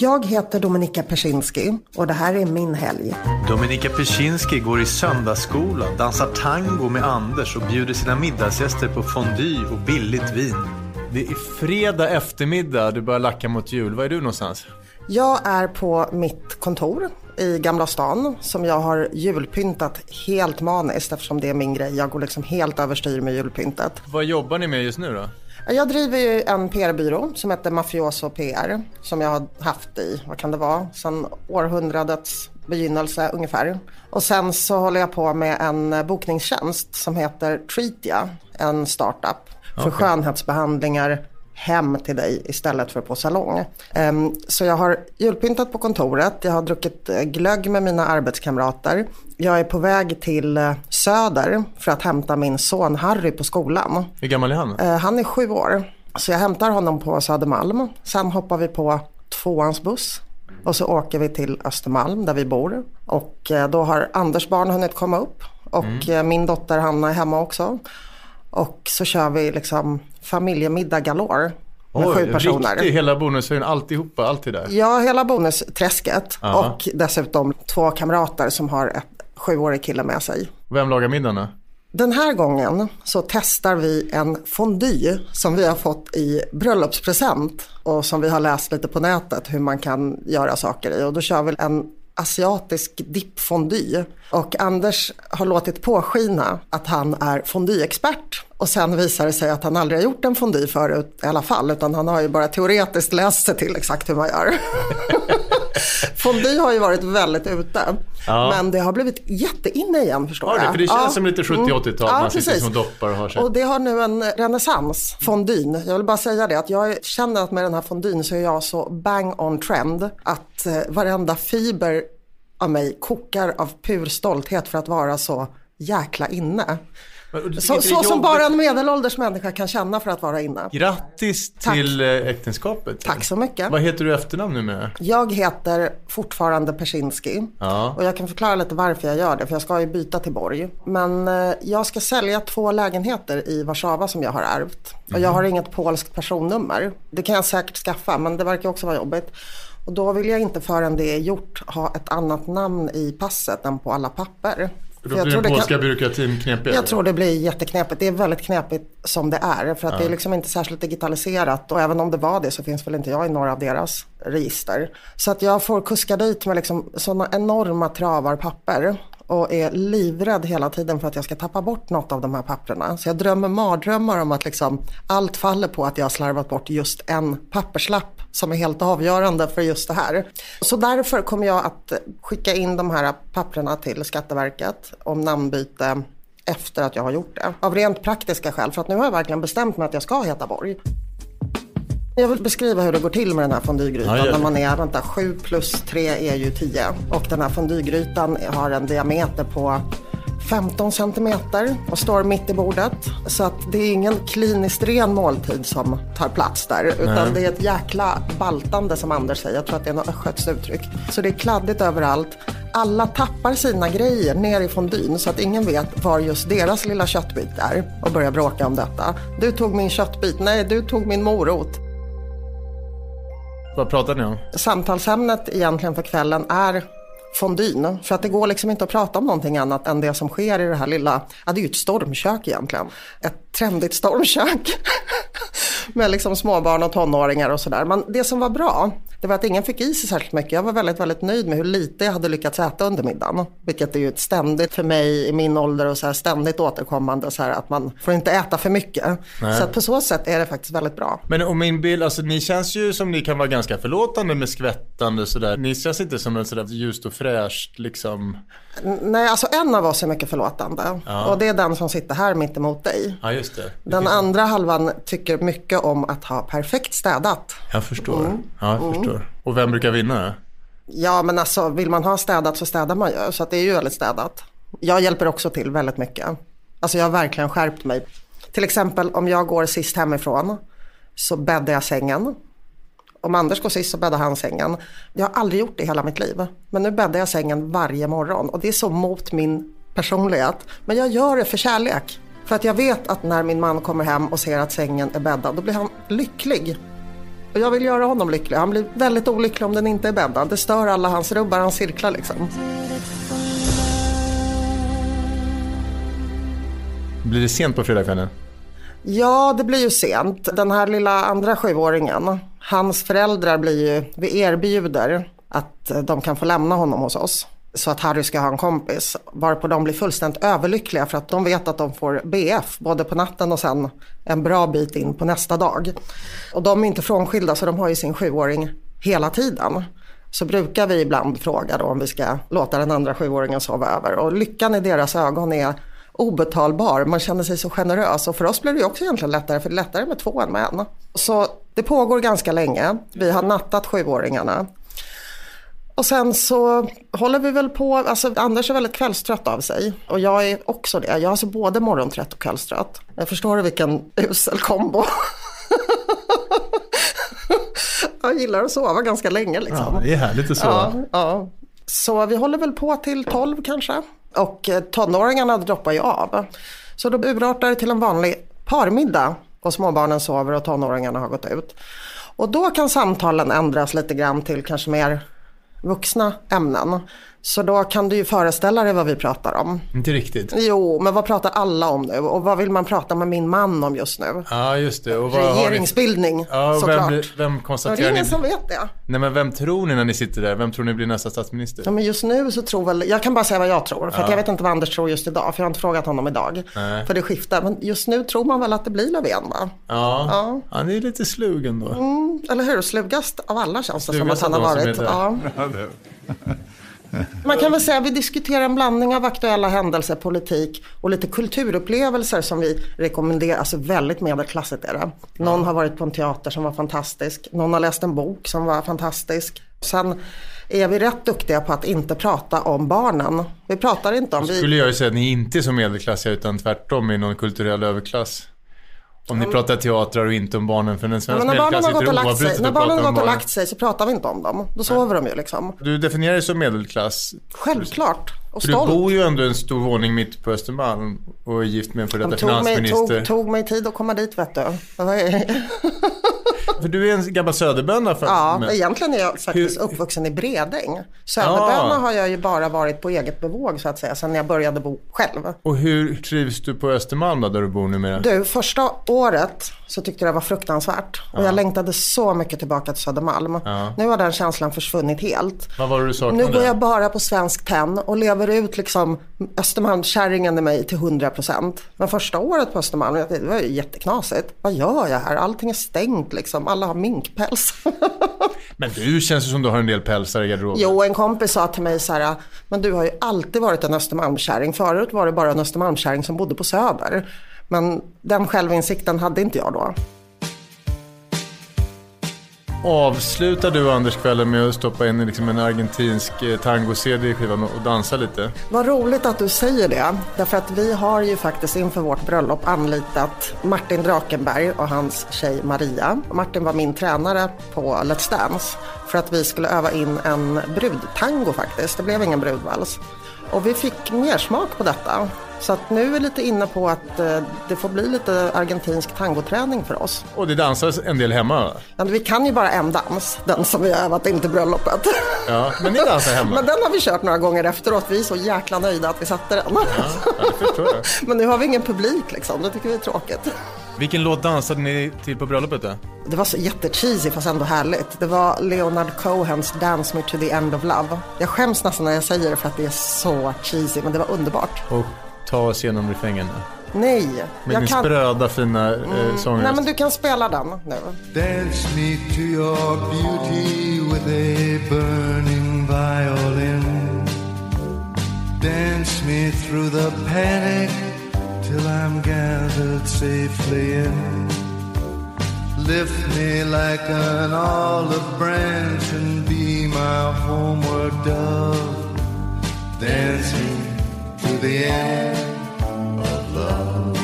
Jag heter Dominika Persinski och det här är min helg. Dominika Persinski går i söndagsskola, dansar tango med Anders och bjuder sina middagsgäster på fondue och billigt vin. Det är fredag eftermiddag, det börjar lacka mot jul. Var är du någonstans? Jag är på mitt kontor i Gamla stan som jag har julpyntat helt maniskt eftersom det är min grej. Jag går liksom helt överstyr med julpyntet. Vad jobbar ni med just nu då? Jag driver ju en PR-byrå som heter Mafioso PR som jag har haft i, vad kan det vara, sedan århundradets begynnelse ungefär. Och sen så håller jag på med en bokningstjänst som heter Treatia, en startup för Okej. skönhetsbehandlingar hem till dig istället för på salong. Ehm, Så jag har julpyntat på kontoret, jag har druckit eh, glögg med mina arbetskamrater. Jag är på väg till eh, Söder för att hämta min son Harry på skolan. Hur gammal är han? Eh, Han är sju år, så jag hämtar honom på Södermalm. Sen hoppar vi på tvåans buss och så åker vi till Östermalm där vi bor. Och då har Anders barn hunnit komma upp och eh, min dotter Hanna är hemma också. Och så kör vi liksom familjemiddag galore med sju personer. riktig hela bonushöjden, alltihopa, alltid där. Ja, hela bonusträsket Ja. och dessutom två kamrater som har ett sjuårig kille med sig. Vem lagar middagen då? Den här gången så testar vi en fondue som vi har fått i bröllopspresent och som vi har läst lite på nätet hur man kan göra saker i. Och då kör vi en asiatisk dippfondue. Och Anders har låtit påskina att han är fondyexpert Och sen visar det sig att han aldrig har gjort en fondue förut i alla fall. Utan han har ju bara teoretiskt läst sig till exakt hur man gör. fondue har ju varit väldigt ute. Ja. Men det har blivit jätteinne igen förstår Ja, det, jag. för det känns Ja. som lite 70-80-tal. Ja, man sitter som doppar och har sig. Och det har nu en renässans, fondyn. Jag vill bara säga det att jag känner att med den här fondyn så är jag så bang on trend att eh, varenda fiber av mig kokar av pur stolthet för att vara så jäkla inne. Men, Så, så som bara en medelålders människa kan känna för att vara inne. Grattis Tack. till eh, äktenskapet. Tack så mycket. Vad heter du efternamn nu med? Jag heter fortfarande Persinski Ja. och jag kan förklara lite varför jag gör det för jag ska ju byta till Borg. Men eh, jag ska sälja två lägenheter i Warszawa som jag har ärvt. Och jag har inget polskt personnummer. Det kan jag säkert skaffa men det verkar också vara jobbigt. Och då vill jag inte förrän det är gjort ha ett annat namn i passet än på alla papper. Då För jag blir tror den polska kan- byråkratin knepigare. jag tror det blir jätteknepigt. Det är väldigt knepigt som det är. För att det är liksom inte särskilt digitaliserat. Och även om det var det så finns väl inte jag i några av deras register. Så att jag får kuska dit med liksom sådana enorma travar papper. Och är livrädd hela tiden för att jag ska tappa bort något av de här papperna. Så jag drömmer mardrömmar om att liksom allt faller på att jag har slarvat bort just en papperslapp som är helt avgörande för just det här. Så därför kommer jag att skicka in de här papperna till Skatteverket om namnbyte efter att jag har gjort det. Av rent praktiska skäl, för att nu har jag verkligen bestämt mig att jag ska heta Borg. Jag vill beskriva hur det går till med den här fondygrytan. Ja, när man är, vänta, 7 plus 3 är ju 10. Och den här fondygrytan har en diameter på 15 centimeter och står mitt i bordet. Så att det är ingen kliniskt ren måltid som tar plats där. Utan det är ett jäkla baltande som Anders säger. Jag tror att det är något östgötskt uttryck. Så det är kladdigt överallt. Alla tappar sina grejer ner i fondyn så att ingen vet var just deras lilla köttbit är och börjar bråka om detta. Du tog min köttbit, nej du tog min morot. Vad pratar ni om? Samtalsämnet egentligen för kvällen är fondyn. För att det går liksom inte att prata om någonting annat än det som sker i det här lilla, ja det är ju ett stormkök egentligen. Ett trendigt stormkök. Med liksom småbarn och tonåringar och sådär. Men det som var bra, det var att ingen fick i sig särskilt mycket. Jag var väldigt, väldigt nöjd med hur lite jag hade lyckats äta under middagen. Vilket är ju ett ständigt för mig i min ålder och så här ständigt återkommande så här att man får inte äta för mycket. Så att på så sätt är det faktiskt väldigt bra. Men om min bild, alltså ni känns ju som ni kan vara ganska förlåtande med skvättande sådär. Ni känns inte som en sådär ljust och fräscht liksom. Nej, alltså en av oss är mycket förlåtande. Och det är den som sitter här mitt emot dig. Ja just det. det Den andra halvan tycker mycket om att ha perfekt städat. Jag förstår. Mm. Ja, jag förstår. Och vem brukar vinna? Ja, men alltså vill man ha städat så städar man ju. Så att det är ju väldigt städat. Jag hjälper också till väldigt mycket. Alltså jag har verkligen skärpt mig. Till exempel om jag går sist hemifrån så bäddar jag sängen. Om Anders går sist så bäddar han sängen. Jag har aldrig gjort det i hela mitt liv. Men nu bäddar jag sängen varje morgon. Och det är så mot min personlighet. Men jag gör det för kärlek. För att jag vet att när min man kommer hem och ser att sängen är bäddad, då blir han lycklig. Och jag vill göra honom lycklig. Han blir väldigt olycklig om den inte är bäddad. Det stör alla hans, rubbar hans cirklar liksom. Blir det sent på fredagskvällen? Ja, det blir ju sent. Den här lilla andra sjuåringen, hans föräldrar blir ju, vi erbjuder att de kan få lämna honom hos oss. Så att Harry ska ha en kompis. Varpå de blir fullständigt överlyckliga för att de vet att de får BF både på natten och sen en bra bit in på nästa dag. Och de är inte frånskilda så de har ju sin sjuåring hela tiden. Så brukar vi ibland fråga då om vi ska låta den andra sjuåringen sova över. Och lyckan i deras ögon är obetalbar. Man känner sig så generös och för oss blir det också egentligen lättare för det är lättare med två än med en. Så det pågår ganska länge. Vi har nattat sjuåringarna. Och sen så håller vi väl på, alltså Anders är väldigt kvällstrött av sig och jag är också det. Jag är alltså både morgontrött och kvällstrött. Jag förstår vilken usel kombo. jag gillar att sova ganska länge liksom. Ja, det är härligt att sova. Ja, ja. Så vi håller väl på till 12 kanske. Och eh, tonåringarna droppar ju av. Så då urartar det till en vanlig parmiddag och småbarnen sover och tonåringarna har gått ut. Och då kan samtalen ändras lite grann till kanske mer vuxna ämnen. Så då kan du ju föreställa dig vad vi pratar om. Inte riktigt. Jo, men vad pratar alla om nu? Och vad vill man prata med min man om just nu? Ja, just det. Och vad Regeringsbildning, ni... ja, och såklart. vem, vem Ja, konstaterar det är ingen ni? som vet det. Nej, men vem tror ni när ni sitter där? Vem tror ni blir nästa statsminister? Ja, men just nu så tror väl, jag kan bara säga vad jag tror. För att jag vet inte vad Anders tror just idag. För jag har inte frågat honom idag. Nej. För det skiftar. Men just nu tror man väl att det blir Löfven va? Ja, Ja. han är lite slug ändå. Mm, eller hur? Slugast av alla känns det som att han har varit. som är Ja. Man kan väl säga att vi diskuterar en blandning av aktuella händelser, politik och lite kulturupplevelser som vi rekommenderar. Alltså väldigt medelklassigt är det. Någon har varit på en teater som var fantastisk. Någon har läst en bok som var fantastisk. Sen är vi rätt duktiga på att inte prata om barnen. Vi pratar inte om... Vi, Skulle jag ju säga att ni inte är så medelklassiga utan tvärtom är någon kulturell överklass. Om ni pratar teatrar och inte om barnen. För en Ja, svensk men när barnen har gått och lagt sig, när barnen har gått och lagt sig så pratar vi inte om dem. Då sover de ju liksom. Du definierar dig som medelklass. Självklart. Och För du stolt. bor ju ändå i en stor våning mitt på Östermalm och är gift med en före De detta finansminister. tog, tog mig tid att komma dit vet du. För du är en gammal söderbönda. För... Ja, men- egentligen är jag faktiskt Hur- uppvuxen i Bredäng. Söderböna Ja. har jag ju bara varit på eget bevåg så att säga, sen jag började bo själv. Och hur trivs du på Östermalm då, där du bor numera? Du, första året så tyckte jag det var fruktansvärt. Och jag längtade så mycket tillbaka till Södermalm. Ja. Nu har den känslan försvunnit helt. Vad var det du saknade? Nu går jag bara på Svensk Tenn och lever ut liksom Östermalmskärringen i mig till 100%. Men första året på Östermalm, det var ju jätteknasigt. Vad gör jag här? Allting är stängt liksom. Alla har minkpäls. Men du känns ju som du har en del pälsar i garderoben. Jo, en kompis sa till mig så här, men du har ju alltid varit en Östermalmskärring. Förut var det bara en Östermalmskärring som bodde på Söder. Men den självinsikten hade inte jag då. Avslutar du Anders kvällen med att stoppa in liksom en argentinsk eh, tango-CD i skivan och dansa lite? Vad roligt att du säger det. Därför att vi har ju faktiskt inför vårt bröllop anlitat Martin Drakenberg och hans tjej Maria. Martin var min tränare på Let's Dance. För att vi skulle öva in en brudtango faktiskt. Det blev ingen brudvals. Och vi fick mer smak på detta. Så att nu är vi lite inne på att eh, det får bli lite argentinsk tangoträning för oss. Och det dansas en del hemma? Ja, vi kan ju bara en dans, den som vi har övat in till bröllopet. Ja, men ni dansar hemma? Men den har vi kört några gånger efteråt. Vi är så jäkla nöjda att vi satte den. Ja. Men nu har vi ingen publik liksom. Det tycker vi är tråkigt. Vilken låt dansade ni till på bröllopet då? Det var så jättecheesy fast ändå härligt. Det var Leonard Cohens Dance Me To The End of Love. Jag skäms nästan när jag säger det för att det är så cheesy, men det var underbart. Och ta oss igenom refrängen. Nej, Med jag din kan... spröda fina eh, sångröst. Nej men du kan spela den nu. Dance me to your beauty with a burning violin. Dance me through the panic till I'm gathered safely in. Lift me like an olive branch and be my homeward dove. Dance me to the end of love.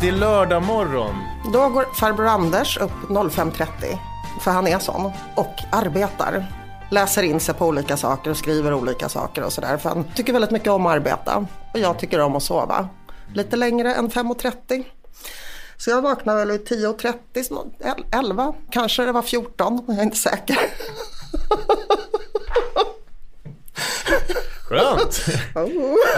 Det är lördag morgon. Då går farbror Anders upp 05.30, för han är sån, och arbetar. Läser in sig på olika saker och skriver olika saker och sådär. För han tycker väldigt mycket om att arbeta och jag tycker om att sova. Lite längre än 5.30. Så jag vaknade väl vid 10.30, 11, kanske det var 14, jag är inte säker. Skönt!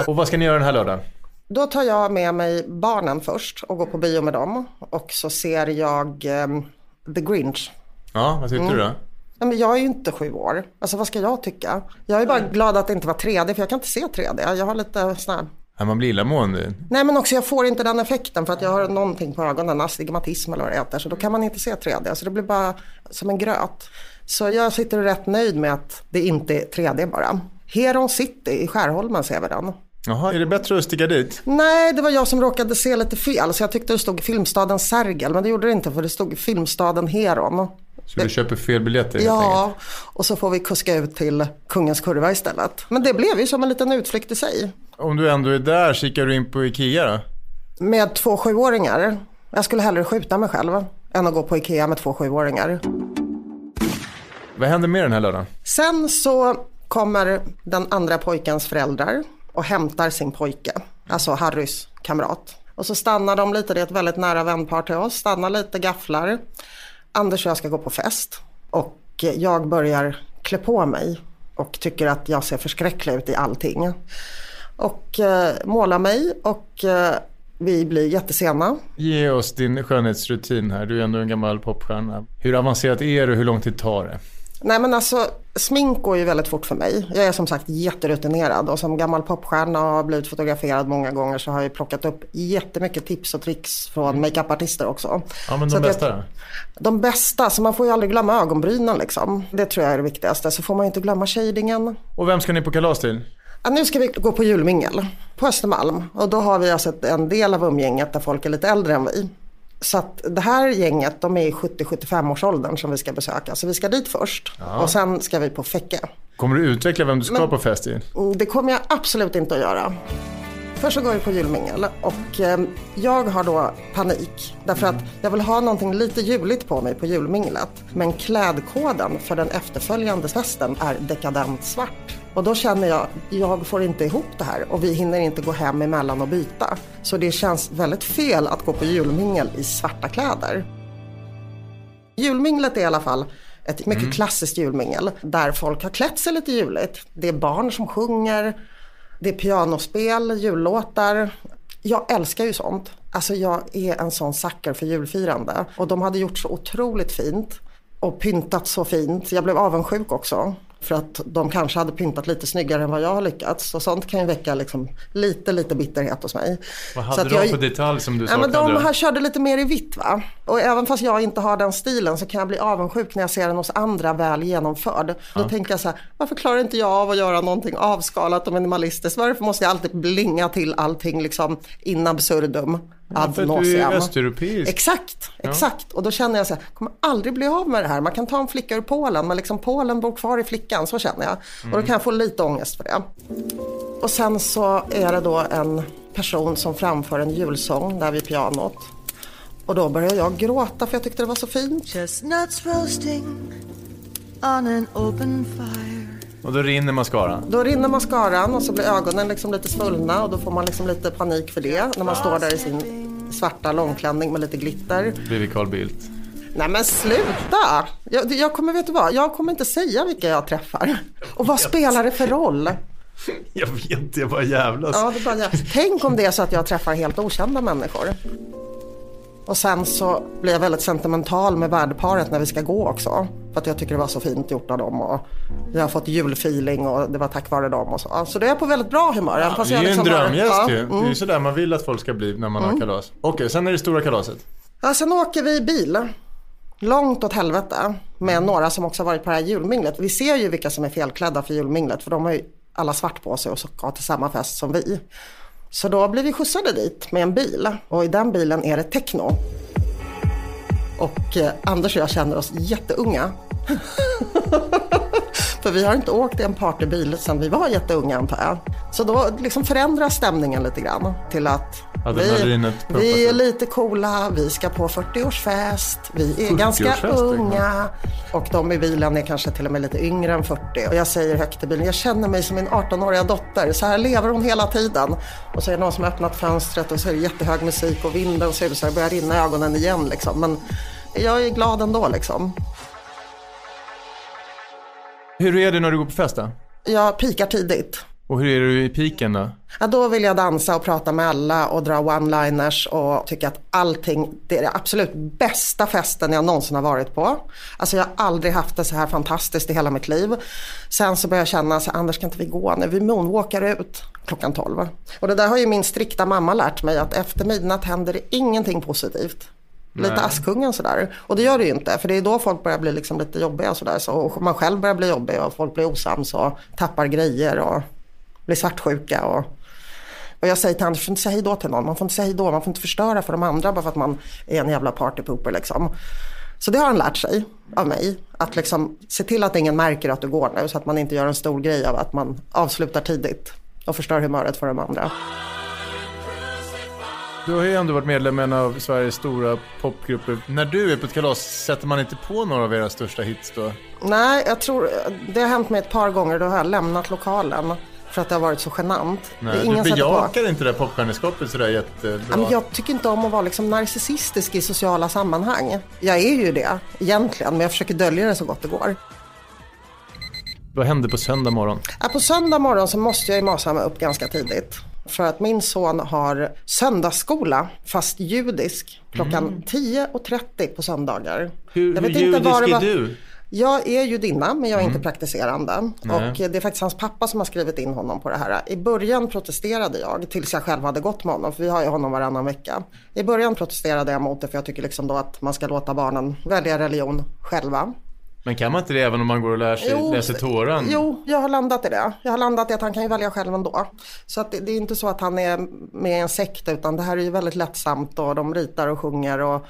och vad ska ni göra den här lördagen? Då tar jag med mig barnen först och går på bio med dem. Och så ser jag um, The Grinch. Ja, vad tyckte mm. du då? Ja, men jag är ju inte sju år. Alltså vad ska jag tycka? Jag är bara glad att det inte var 3D för jag kan inte se 3D. Jag har lite sån här... Ja, man blir illamående. Nej men också jag får inte den effekten för att jag har någonting på ögonen, astigmatism eller vad det heter. Så då kan man inte se 3D. Så det blir bara som en gröt. Så jag sitter rätt nöjd med att det inte är 3D bara. Heron City i Skärholmen ser vi den. Jaha, är det bättre att sticka dit? Nej, det var jag som råkade se lite fel. Så jag tyckte det stod Filmstaden Sergel, men det gjorde det inte för det stod Filmstaden Heron. Så du köper fel biljetter Ja, och så får vi kuska ut till Kungens Kurva istället. Men det blev ju som en liten utflykt i sig. Om du ändå är där, kikar du in på Ikea då? Med två sjuåringar. Jag skulle hellre skjuta mig själv än att gå på Ikea med två sjuåringar. Vad händer med den här lördagen? Sen så kommer den andra pojkens föräldrar och hämtar sin pojke, alltså Harrys kamrat. Och så stannar de lite, det är ett väldigt nära vänpar till oss, stannar lite, gafflar. Anders och jag ska gå på fest och jag börjar klä på mig och tycker att jag ser förskräcklig ut i allting. Och eh, målar mig och eh, vi blir jättesena. Ge oss din skönhetsrutin här, du är ändå en gammal popstjärna. Hur avancerat är det och hur lång tid tar det? Nej men alltså smink går ju väldigt fort för mig. Jag är som sagt jätterutinerad och som gammal popstjärna och har blivit fotograferad många gånger så har jag plockat upp jättemycket tips och tricks från makeupartister också. Ja men de bästa då? De bästa, så man får ju aldrig glömma ögonbrynen liksom. Det tror jag är det viktigaste. Så får man inte glömma shadingen. Och vem ska ni på kalas till? Ja, nu ska vi gå på julmingel på Östermalm och då har vi alltså en del av umgänget där folk är lite äldre än vi. Så att det här gänget, de är i 70-75 års åldern som vi ska besöka. Så vi ska dit först ja. och sen ska vi på Fäcke. Kommer du utveckla vem du ska Men, på fest i? Mm, det kommer jag absolut inte att göra. Först så går vi på julmingel och eh, jag har då panik. Därför att jag vill ha någonting lite juligt på mig på julminglet. Men klädkoden för den efterföljande festen är dekadent svart. Och då känner jag, jag får inte ihop det här och vi hinner inte gå hem emellan och byta. Så det känns väldigt fel att gå på julmingel i svarta kläder. Julminglet är i alla fall ett mycket mm. klassiskt julmingel där folk har klätt sig lite juligt. Det är barn som sjunger, det är pianospel, jullåtar. Jag älskar ju sånt. Alltså jag är en sån sacker för julfirande. Och de hade gjort så otroligt fint och pyntat så fint. Jag blev avundsjuk också. För att de kanske hade pyntat lite snyggare än vad jag har lyckats. Och sånt kan ju väcka liksom lite, lite bitterhet hos mig. Vad hade så de jag, för detalj som du saknade? Ja, men de här körde lite mer i vitt va. Och även fast jag inte har den stilen så kan jag bli avundsjuk när jag ser den hos andra väl genomförd. Ja. Då tänker jag så här, varför klarar inte jag av att göra någonting avskalat och minimalistiskt? Varför måste jag alltid blinga till allting liksom in absurdum? Ja, för att du är östeuropeisk. Exakt, exakt. Ja. Och då känner jag så här, jag kommer aldrig bli av med det här. Man kan ta en flicka ur Polen, men liksom Polen bor kvar i flickan, så känner jag. Mm. Och då mm. kan jag få lite ångest för det. Och sen så är det då en person som framför en julsång där vid pianot. Och då börjar jag gråta för jag tyckte det var så fint. Chestnuts roasting on an open fire och då rinner mascaran? Då rinner mascaran och så blir ögonen liksom lite svullna och då får man liksom lite panik för det när man står där i sin svarta långklänning med lite glitter. Blir vi Carl Bildt? Nej men sluta! Jag, jag, kommer, vet du vad, jag kommer inte säga vilka jag träffar. Och vad spelar det för roll? Jag vet, jag bara jävlas. Ja, det bara, tänk om det är så att jag träffar helt okända människor. Och sen så blir jag väldigt sentimental med värdparet när vi ska gå också. För att jag tycker det var så fint gjort av dem och jag har fått julfeeling och det var tack vare dem och så. Så det är på väldigt bra humör. Ja, det är ju liksom en drömgäst ja, ju. Mm. Det är ju mm. sådär man vill att folk ska bli när man mm. har kalas. Okej, okay, sen är det stora kalaset. Ja, sen åker vi bil. Långt åt helvete med några som också varit på det här julminglet. Vi ser ju vilka som är felklädda för julminglet för de har ju alla svart på sig och ska till samma fest som vi. Så då blir vi skjutsade dit med en bil och i den bilen är det techno. Och eh, Anders och jag känner oss jätteunga. För vi har inte åkt i en partybil sedan vi var jätteunga antar jag. Så då liksom förändras stämningen lite grann till att vi, vi är lite coola, vi ska på 40-årsfest, vi är ganska unga. Och de i bilen är kanske till och med lite yngre än 40. Och jag säger högt i bilen, jag känner mig som min 18-åriga dotter. Så här lever hon hela tiden. Och så är det någon som har öppnat fönstret och så är det jättehög musik och vinden och så är det så här, börjar rinna i ögonen igen liksom. Men jag är glad ändå liksom. Hur är det när du går på fest då? Jag pikar tidigt. Och hur är du i piken då? Ja, då vill jag dansa och prata med alla och dra one-liners och tycka att allting, det är det absolut bästa festen jag någonsin har varit på. Alltså jag har aldrig haft det så här fantastiskt i hela mitt liv. Sen så börjar jag känna, så, Anders kan inte vi gå nu? Vi moonwalkar ut klockan 12. Och det där har ju min strikta mamma lärt mig att efter midnatt händer det ingenting positivt. Lite Nej. Askungen sådär. Och det gör det ju inte. För det är då folk börjar bli liksom lite jobbiga och sådär. Så, och man själv börjar bli jobbig och folk blir osams och tappar grejer och blir svartsjuka. Och, och jag säger till Anders, du får inte säga hej då till någon. Man får inte säga hej då. Man får inte förstöra för de andra bara för att man är en jävla partypooper liksom. Så det har han lärt sig av mig. Att liksom se till att ingen märker att du går nu. Så att man inte gör en stor grej av att man avslutar tidigt. Och förstör humöret för de andra. Du har ju ändå varit medlem i en av Sveriges stora popgrupper. När du är på ett kalas, sätter man inte på några av era största hits då? Nej, jag tror det har hänt mig ett par gånger. Då har jag lämnat lokalen. För att det har varit så genant. det Nej, ingen du bejakar inte det popstjärneskapet sådär jättebra. Ja, men jag tycker inte om att vara liksom narcissistisk i sociala sammanhang. Jag är ju det egentligen, men jag försöker dölja det så gott det går. Vad hände på söndag morgon? Ja, på söndag morgon så måste jag ju masa mig upp ganska tidigt. För att min son har söndagsskola, fast judisk, klockan 10.30 på söndagar. Mm. Hur, Jag hur vet inte vad det judisk var- är du? Jag är judinna men jag är inte praktiserande. Nej. Och det är faktiskt hans pappa som har skrivit in honom på det här. I början protesterade jag tills jag själv hade gått med honom. För vi har ju honom varannan vecka. I början protesterade jag mot det för jag tycker liksom då att man ska låta barnen välja religion själva. Men kan man inte det även om man går och lär sig, läser Toran? Jo, jag har landat i det. Jag har landat i att han kan ju välja själv ändå. Så att det, det är inte så att han är med i en sekt utan det här är ju väldigt lättsamt och de ritar och sjunger och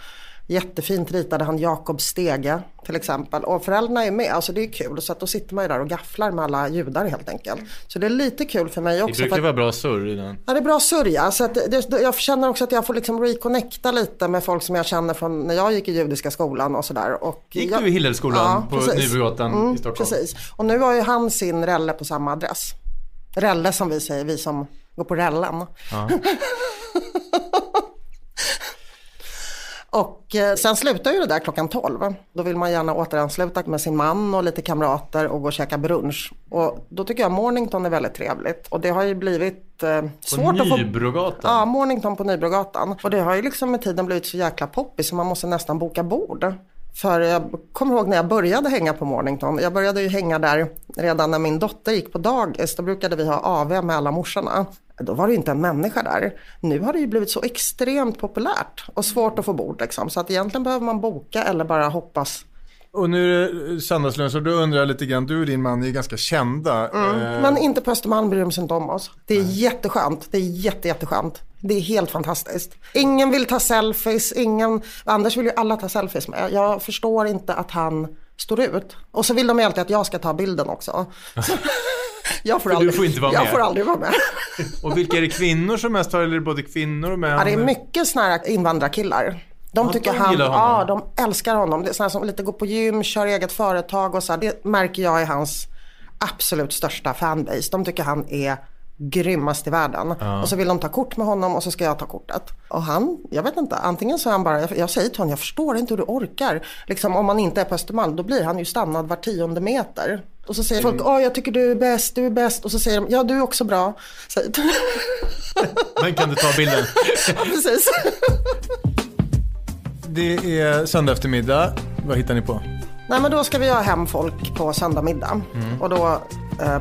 jättefint ritade han Jakob Stege till exempel. Och föräldrarna är med, alltså det är kul. Så att då sitter man ju där och gafflar med alla judar helt enkelt. Så det är lite kul för mig Det också. brukar för att- vara bra surr i den. Ja, det är bra sörja. Så att det, det, jag känner också att jag får liksom reconnecta lite med folk som jag känner från när jag gick i judiska skolan och sådär. Gick jag, du i Hillelskolan på precis. Nybrogatan Mm, i Stockholm? Precis. Och nu har ju han sin Relle på samma adress. Relle som vi säger, vi som går på Rällen. Ja. Och eh, sen slutar ju det där klockan 12. Då vill man gärna återansluta med sin man och lite kamrater och gå och käka brunch. Och då tycker jag Mornington är väldigt trevligt. Och det har ju blivit eh, svårt att få... Nybrogatan? Ja, Mornington på Nybrogatan. Och det har ju liksom med tiden blivit så jäkla poppis så man måste nästan boka bord. För jag kommer ihåg när jag började hänga på Mornington. Jag började ju hänga där redan när min dotter gick på dagis. Då brukade vi ha AV med alla morsorna. Då var det inte en människa där. Nu har det ju blivit så extremt populärt och svårt att få bord liksom. Så att egentligen behöver man boka eller bara hoppas. Och nu är det söndagslunch och då undrar jag lite grann, du och din man är ju ganska kända. Eh, Men inte på Östermalm bryr de sig inte om oss. Det är jätteskönt. Det är jätte, jätteskönt. Det är helt fantastiskt. Ingen vill ta selfies, ingen... Anders vill ju alla ta selfies med. Jag förstår inte att han står ut. Och så vill de alltid att jag ska ta bilden också. Så, jag får För du aldrig, får inte vara jag med. får aldrig vara med. Och vilka är det kvinnor som mest har, eller är det både kvinnor och män? Ja, det är mycket såna här invandrarkillar. De Ja, tycker de han, ja de älskar honom. Det är såna som lite går på gym, kör eget företag och så här. Det märker jag är hans absolut största fanbase. De tycker han är grymmast i världen. Och så vill de ta kort med honom och så ska jag ta kortet. Och han, jag vet inte, antingen så är han bara, jag, jag säger till honom, jag förstår inte hur du orkar. Liksom om man inte är på Östermalm, då blir han ju stannad var tionde meter. Och så säger folk, åh jag tycker du är bäst, du är bäst. Och så säger de, ja du är också bra. Säger, Men kan du ta bilden? precis. Det är söndag eftermiddag. Vad hittar ni på? Nej men då ska vi ha hem folk på söndag middag. Och då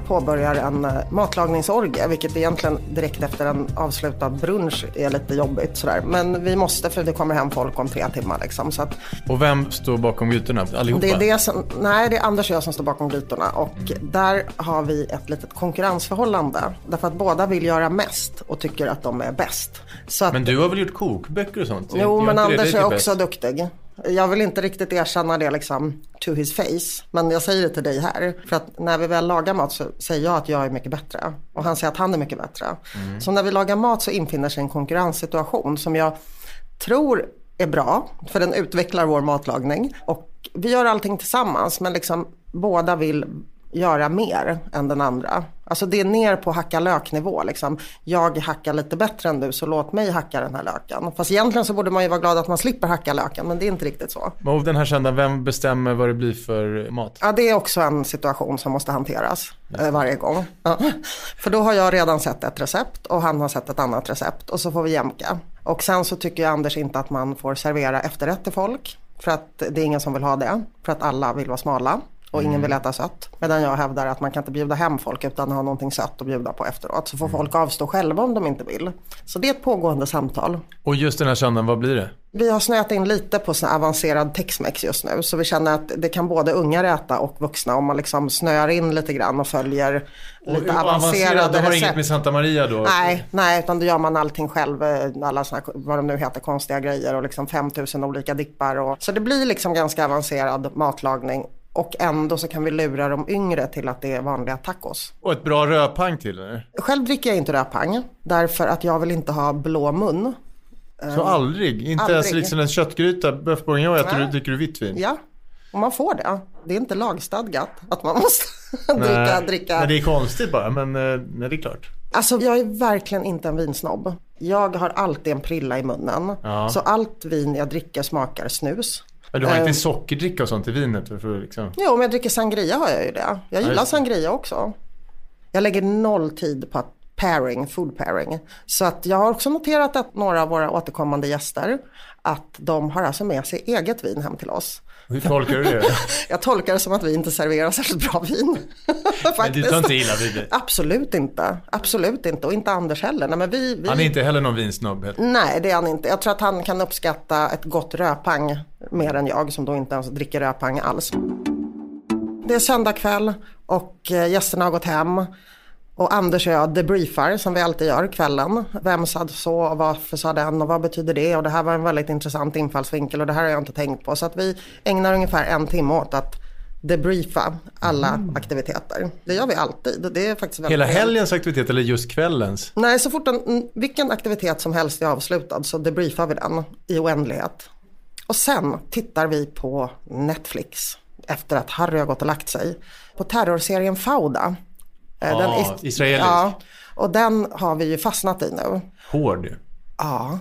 påbörjar en eh, matlagningsorgie. Vilket egentligen direkt efter en avslutad brunch är lite jobbigt sådär. Men vi måste för det kommer hem folk om tre timmar liksom. Så att Och vem står bakom grytorna? Allihopa? det är det som, nej det är Anders och jag som står bakom grytorna. Och där har vi ett litet konkurrensförhållande. Därför att båda vill göra mest och tycker att de är bäst. Att, Men du har väl gjort kokböcker och sånt? Jo, men Anders är till också bäst? duktig. Jag vill inte riktigt erkänna det liksom to his face. Men jag säger det till dig här. För att när vi väl lagar mat så säger jag att jag är mycket bättre. Och han säger att han är mycket bättre. Mm. Så när vi lagar mat så infinner sig en konkurrenssituation som jag tror är bra. För den utvecklar vår matlagning. Och vi gör allting tillsammans men liksom båda vill göra mer än den andra. Alltså det är ner på hacka löknivå liksom. Jag hackar lite bättre än du så låt mig hacka den här löken. Fast egentligen så borde man ju vara glad att man slipper hacka löken men det är inte riktigt så. Och den här söndagen, vem bestämmer vad det blir för mat? Ja det är också en situation som måste hanteras eh, varje gång. Ja. För då har jag redan sett ett recept och han har sett ett annat recept och så får vi jämka. Och sen så tycker jag Anders inte att man får servera efterrätt till folk. För att det är ingen som vill ha det. För att alla vill vara smala och ingen vill äta sött. Medan jag hävdar att man kan inte bjuda hem folk utan ha någonting sött att bjuda på efteråt. Så får folk avstå själva om de inte vill. Så det är ett pågående samtal. Och just den här söndagen, vad blir det? Vi har snöat in lite på sån avancerad tex-mex just nu. Så vi känner att det kan både ungar äta och vuxna om man liksom snöar in lite grann och följer lite och avancerade Du har recept. inget med Santa Maria då? Nej, nej, utan då gör man allting själv. eh, Alla såna, vad de nu heter, konstiga grejer och liksom 5000 olika dippar. Och, så det blir liksom ganska avancerad matlagning. Och ändå så kan vi lura de yngre till att det är vanliga tacos. Och ett bra rödpang till eller? Själv dricker jag inte rödpang därför att jag vill inte ha blå mun. Så aldrig? Inte aldrig. ens liksom en köttgryta, bœuf bourguignon, äter du, dricker du vitt vin? Ja, och man får det. Det är inte lagstadgat att man måste dricka, dricka. Men det är konstigt bara, men eh, nej, det är klart. Alltså jag är verkligen inte en vinsnobb. Jag har alltid en prilla i munnen. Ja. Så allt vin jag dricker smakar snus. Men du har inte Eh. sockerdricka och sånt i vinet? För, liksom. Jo, om jag dricker sangria har jag ju det. Jag gillar det. sangria också. Jag lägger noll tid på pairing, food pairing. Så att jag har också noterat att några av våra återkommande gäster, att de har alltså med sig eget vin hem till oss. Hur tolkar du det? Jag tolkar det som att vi inte serverar särskilt bra vin. men du tar inte illa vid det? Absolut inte. Absolut inte. Och inte Anders heller. Nej, men vi, vi... Han är inte heller någon vinsnobb? Nej, det är han inte. Jag tror att han kan uppskatta ett gott rödpang mer än jag som då inte ens dricker rödpang alls. Det är söndag kväll och eh, gästerna har gått hem. Och Anders och jag debriefar som vi alltid gör kvällen. Vem sa så och varför sa den och vad betyder det? Och det här var en väldigt intressant infallsvinkel och det här har jag inte tänkt på. Så att vi ägnar ungefär en timme åt att debriefa alla aktiviteter. Det gör vi alltid. Det är faktiskt väldigt Hela helgens aktivitet eller just kvällens? Nej, så fort en, mm, vilken aktivitet som helst är avslutad så debriefar vi den i oändlighet. Och sen tittar vi på Netflix efter att Harry har gått och lagt sig. På terrorserien Fauda. Eh, Ja, is- israelisk. Ja, och den har vi ju fastnat i nu. Hård. Ja,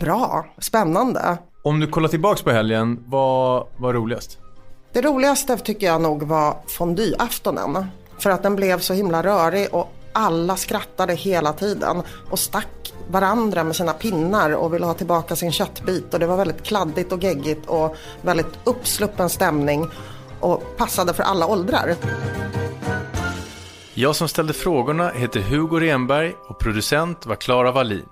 bra, spännande. Om du kollar tillbaks på helgen, vad var roligast? Det roligaste tycker jag nog var fondyaftonen. För att den blev så himla rörig och alla skrattade hela tiden och stack varandra med sina pinnar och ville ha tillbaka sin köttbit. Och det var väldigt kladdigt och geggigt och väldigt uppsluppen stämning och passade för alla åldrar. Jag som ställde frågorna heter Hugo Renberg och producent var Klara Wallin.